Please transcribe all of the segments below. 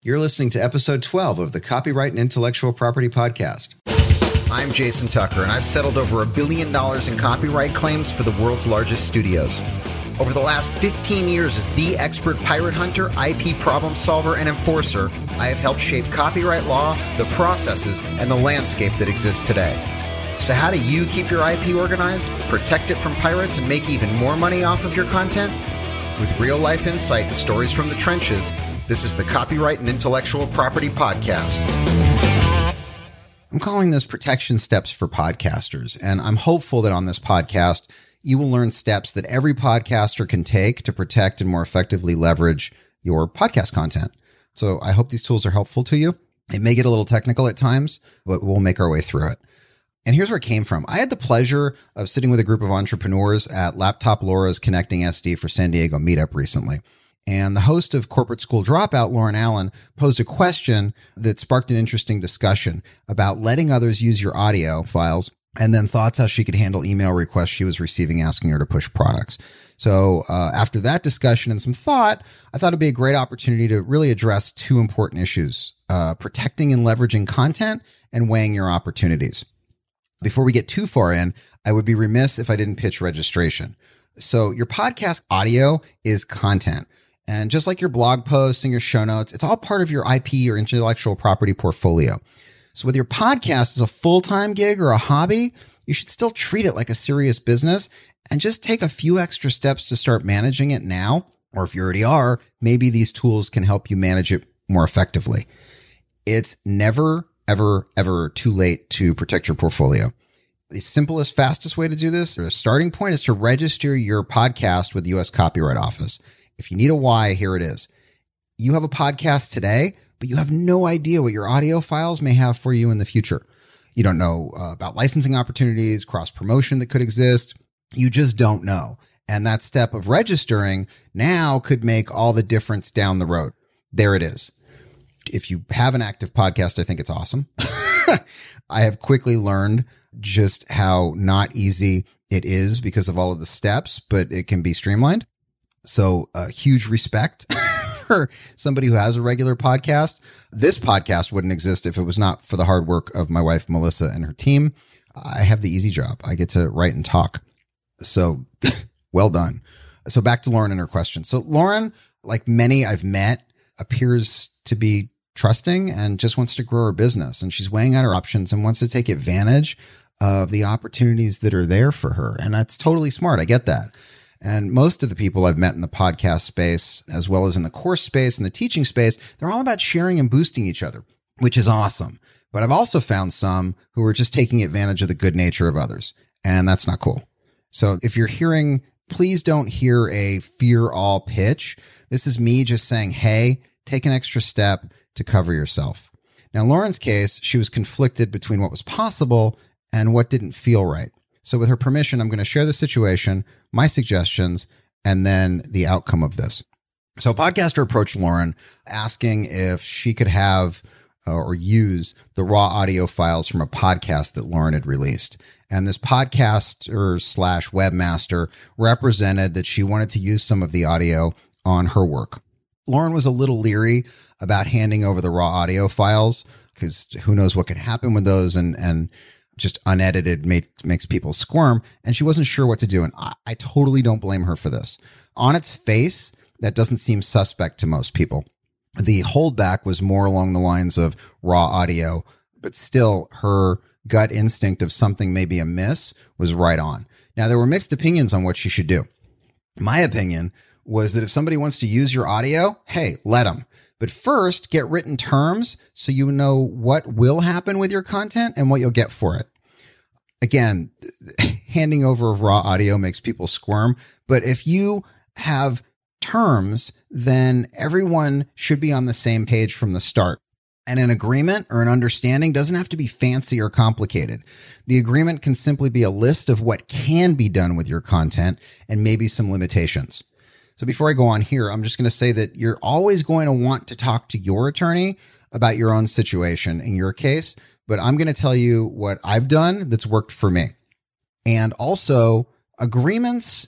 You're listening to episode 12 of the Copyright and Intellectual Property Podcast. I'm Jason Tucker, and I've settled over a billion dollars in copyright claims for the world's largest studios. Over the last 15 years, as the expert pirate hunter, IP problem solver, and enforcer, I have helped shape copyright law, the processes, and the landscape that exists today. So, how do you keep your IP organized, protect it from pirates, and make even more money off of your content? With real life insight and stories from the trenches, this is the Copyright and Intellectual Property Podcast. I'm calling this protection steps for podcasters, and I'm hopeful that on this podcast, you will learn steps that every podcaster can take to protect and more effectively leverage your podcast content. So I hope these tools are helpful to you. It may get a little technical at times, but we'll make our way through it. And here's where it came from. I had the pleasure of sitting with a group of entrepreneurs at Laptop Laura's Connecting SD for San Diego meetup recently. And the host of Corporate School Dropout, Lauren Allen, posed a question that sparked an interesting discussion about letting others use your audio files and then thoughts how she could handle email requests she was receiving asking her to push products. So uh, after that discussion and some thought, I thought it'd be a great opportunity to really address two important issues: uh, protecting and leveraging content, and weighing your opportunities. Before we get too far in, I would be remiss if I didn't pitch registration. So your podcast audio is content. And just like your blog posts and your show notes, it's all part of your IP or intellectual property portfolio. So whether your podcast is a full-time gig or a hobby, you should still treat it like a serious business and just take a few extra steps to start managing it now. Or if you already are, maybe these tools can help you manage it more effectively. It's never, ever, ever too late to protect your portfolio. The simplest, fastest way to do this, the starting point is to register your podcast with the US Copyright Office. If you need a why, here it is. You have a podcast today, but you have no idea what your audio files may have for you in the future. You don't know uh, about licensing opportunities, cross promotion that could exist. You just don't know. And that step of registering now could make all the difference down the road. There it is. If you have an active podcast, I think it's awesome. I have quickly learned just how not easy it is because of all of the steps, but it can be streamlined. So, uh, huge respect for somebody who has a regular podcast. This podcast wouldn't exist if it was not for the hard work of my wife, Melissa, and her team. I have the easy job. I get to write and talk. So, well done. So, back to Lauren and her question. So, Lauren, like many I've met, appears to be trusting and just wants to grow her business. And she's weighing out her options and wants to take advantage of the opportunities that are there for her. And that's totally smart. I get that. And most of the people I've met in the podcast space, as well as in the course space and the teaching space, they're all about sharing and boosting each other, which is awesome. But I've also found some who are just taking advantage of the good nature of others. And that's not cool. So if you're hearing, please don't hear a fear all pitch. This is me just saying, Hey, take an extra step to cover yourself. Now, Lauren's case, she was conflicted between what was possible and what didn't feel right. So, with her permission, I'm going to share the situation, my suggestions, and then the outcome of this. So, a podcaster approached Lauren asking if she could have uh, or use the raw audio files from a podcast that Lauren had released. And this podcaster slash webmaster represented that she wanted to use some of the audio on her work. Lauren was a little leery about handing over the raw audio files because who knows what could happen with those and and just unedited makes people squirm. And she wasn't sure what to do. And I, I totally don't blame her for this. On its face, that doesn't seem suspect to most people. The holdback was more along the lines of raw audio, but still her gut instinct of something maybe amiss was right on. Now, there were mixed opinions on what she should do. My opinion was that if somebody wants to use your audio, hey, let them. But first, get written terms so you know what will happen with your content and what you'll get for it. Again, handing over of raw audio makes people squirm. But if you have terms, then everyone should be on the same page from the start. And an agreement or an understanding doesn't have to be fancy or complicated. The agreement can simply be a list of what can be done with your content and maybe some limitations. So before I go on here, I'm just going to say that you're always going to want to talk to your attorney about your own situation in your case, but I'm going to tell you what I've done that's worked for me. And also agreements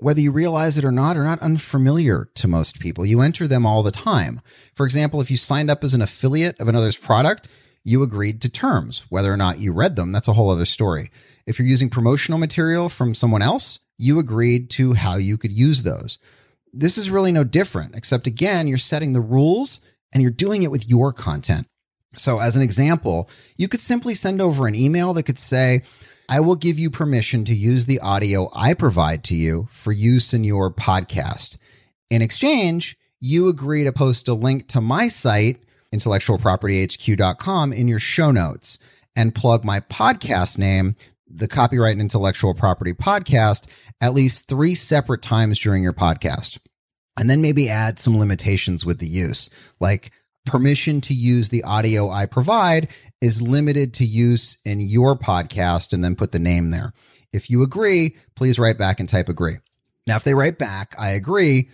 whether you realize it or not, are not unfamiliar to most people. You enter them all the time. For example, if you signed up as an affiliate of another's product, you agreed to terms. Whether or not you read them, that's a whole other story. If you're using promotional material from someone else, you agreed to how you could use those. This is really no different, except again, you're setting the rules and you're doing it with your content. So, as an example, you could simply send over an email that could say, I will give you permission to use the audio I provide to you for use in your podcast. In exchange, you agree to post a link to my site, intellectualpropertyhq.com, in your show notes and plug my podcast name, the Copyright and Intellectual Property Podcast, at least three separate times during your podcast. And then maybe add some limitations with the use, like permission to use the audio I provide is limited to use in your podcast and then put the name there. If you agree, please write back and type agree. Now, if they write back, I agree,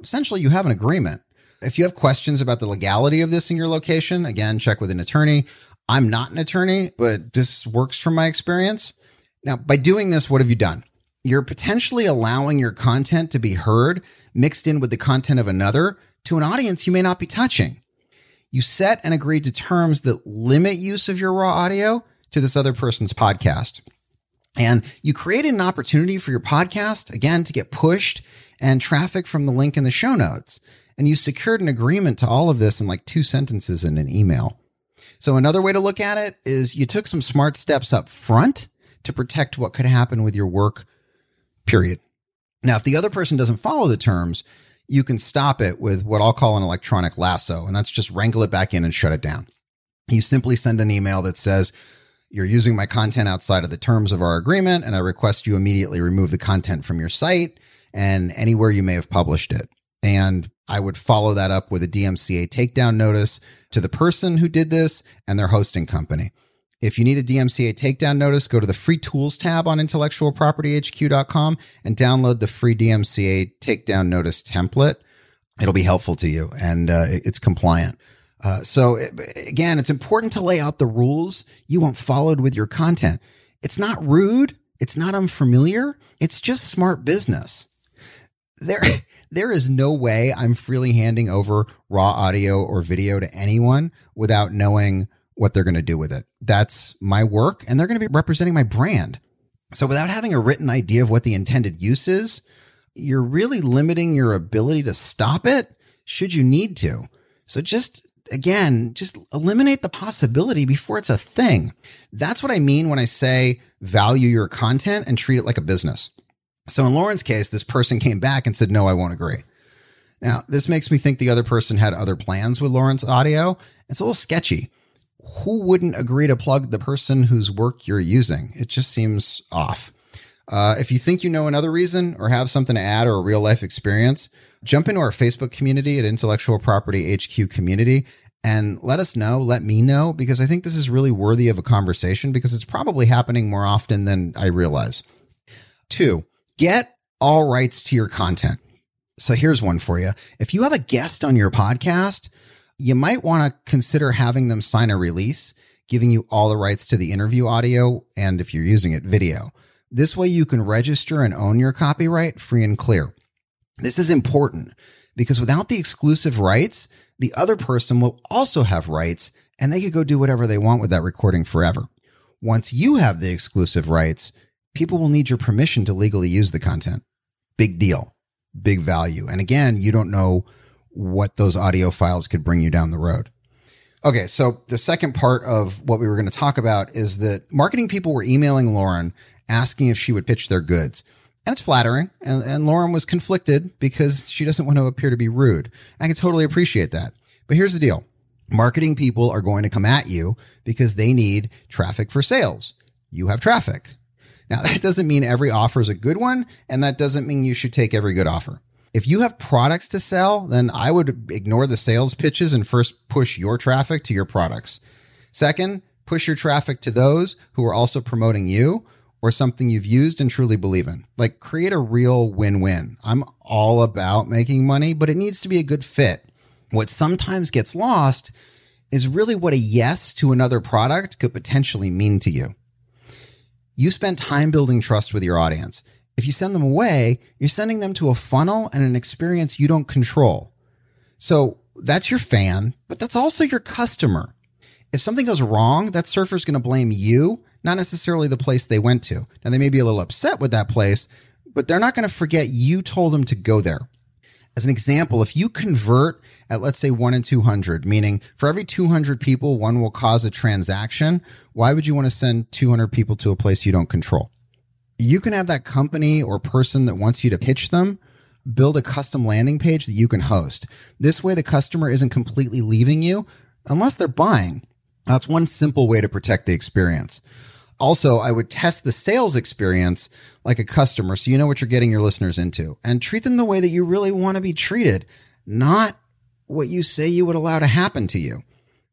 essentially you have an agreement. If you have questions about the legality of this in your location, again, check with an attorney. I'm not an attorney, but this works from my experience. Now, by doing this, what have you done? You're potentially allowing your content to be heard mixed in with the content of another to an audience you may not be touching you set and agreed to terms that limit use of your raw audio to this other person's podcast. And you created an opportunity for your podcast, again, to get pushed and traffic from the link in the show notes. And you secured an agreement to all of this in like two sentences in an email. So another way to look at it is you took some smart steps up front to protect what could happen with your work, period. Now, if the other person doesn't follow the terms, you can stop it with what I'll call an electronic lasso, and that's just wrangle it back in and shut it down. You simply send an email that says, You're using my content outside of the terms of our agreement, and I request you immediately remove the content from your site and anywhere you may have published it. And I would follow that up with a DMCA takedown notice to the person who did this and their hosting company. If you need a DMCA takedown notice, go to the free tools tab on intellectualpropertyhq.com and download the free DMCA takedown notice template. It'll be helpful to you and uh, it's compliant. Uh, so again, it's important to lay out the rules you want followed with your content. It's not rude. It's not unfamiliar. It's just smart business. There, there is no way I'm freely handing over raw audio or video to anyone without knowing what they're going to do with it. That's my work and they're going to be representing my brand. So without having a written idea of what the intended use is, you're really limiting your ability to stop it should you need to. So just again, just eliminate the possibility before it's a thing. That's what I mean when I say value your content and treat it like a business. So in Lauren's case, this person came back and said, no, I won't agree. Now, this makes me think the other person had other plans with Lauren's audio. It's a little sketchy who wouldn't agree to plug the person whose work you're using? It just seems off. Uh, if you think you know another reason or have something to add or a real life experience, jump into our Facebook community at Intellectual Property HQ Community and let us know, let me know, because I think this is really worthy of a conversation because it's probably happening more often than I realize. Two, get all rights to your content. So here's one for you. If you have a guest on your podcast, you might want to consider having them sign a release, giving you all the rights to the interview audio and if you're using it, video. This way you can register and own your copyright free and clear. This is important because without the exclusive rights, the other person will also have rights and they could go do whatever they want with that recording forever. Once you have the exclusive rights, people will need your permission to legally use the content. Big deal, big value. And again, you don't know what those audio files could bring you down the road. Okay, so the second part of what we were going to talk about is that marketing people were emailing Lauren asking if she would pitch their goods. And it's flattering. And, and Lauren was conflicted because she doesn't want to appear to be rude. I can totally appreciate that. But here's the deal. Marketing people are going to come at you because they need traffic for sales. You have traffic. Now, that doesn't mean every offer is a good one, and that doesn't mean you should take every good offer. If you have products to sell, then I would ignore the sales pitches and first push your traffic to your products. Second, push your traffic to those who are also promoting you or something you've used and truly believe in. Like create a real win-win. I'm all about making money, but it needs to be a good fit. What sometimes gets lost is really what a yes to another product could potentially mean to you. You spent time building trust with your audience. If you send them away, you're sending them to a funnel and an experience you don't control. So that's your fan, but that's also your customer. If something goes wrong, that surfer is going to blame you, not necessarily the place they went to. Now they may be a little upset with that place, but they're not going to forget you told them to go there. As an example, if you convert at let's say one in 200, meaning for every 200 people, one will cause a transaction, why would you want to send 200 people to a place you don't control? You can have that company or person that wants you to pitch them build a custom landing page that you can host. This way, the customer isn't completely leaving you unless they're buying. That's one simple way to protect the experience. Also, I would test the sales experience like a customer so you know what you're getting your listeners into and treat them the way that you really want to be treated, not what you say you would allow to happen to you.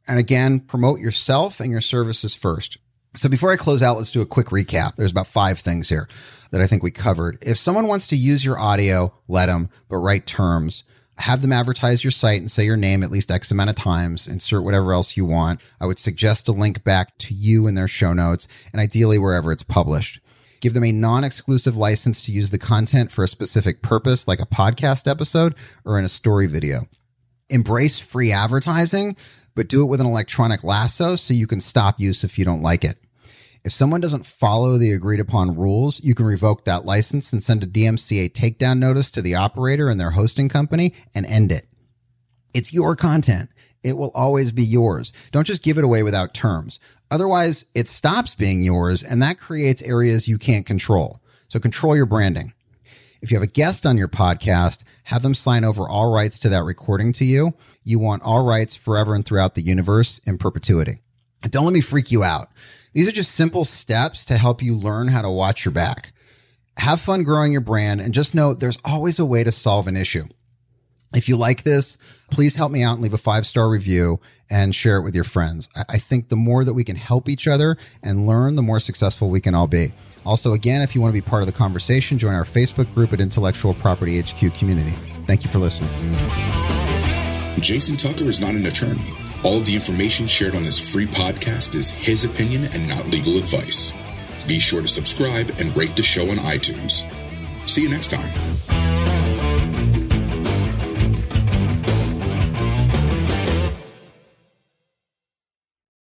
And again, promote yourself and your services first. So before I close out, let's do a quick recap. There's about five things here that I think we covered. If someone wants to use your audio, let them, but write terms have them advertise your site and say your name at least X amount of times, insert whatever else you want. I would suggest a link back to you in their show notes and ideally wherever it's published. Give them a non exclusive license to use the content for a specific purpose, like a podcast episode or in a story video. Embrace free advertising, but do it with an electronic lasso so you can stop use if you don't like it. If someone doesn't follow the agreed upon rules, you can revoke that license and send a DMCA takedown notice to the operator and their hosting company and end it. It's your content. It will always be yours. Don't just give it away without terms. Otherwise, it stops being yours and that creates areas you can't control. So control your branding. If you have a guest on your podcast, have them sign over all rights to that recording to you. You want all rights forever and throughout the universe in perpetuity. Don't let me freak you out. These are just simple steps to help you learn how to watch your back. Have fun growing your brand and just know there's always a way to solve an issue. If you like this, please help me out and leave a five star review and share it with your friends. I think the more that we can help each other and learn, the more successful we can all be. Also, again, if you want to be part of the conversation, join our Facebook group at Intellectual Property HQ Community. Thank you for listening. Jason Tucker is not an attorney. All of the information shared on this free podcast is his opinion and not legal advice. Be sure to subscribe and rate the show on iTunes. See you next time.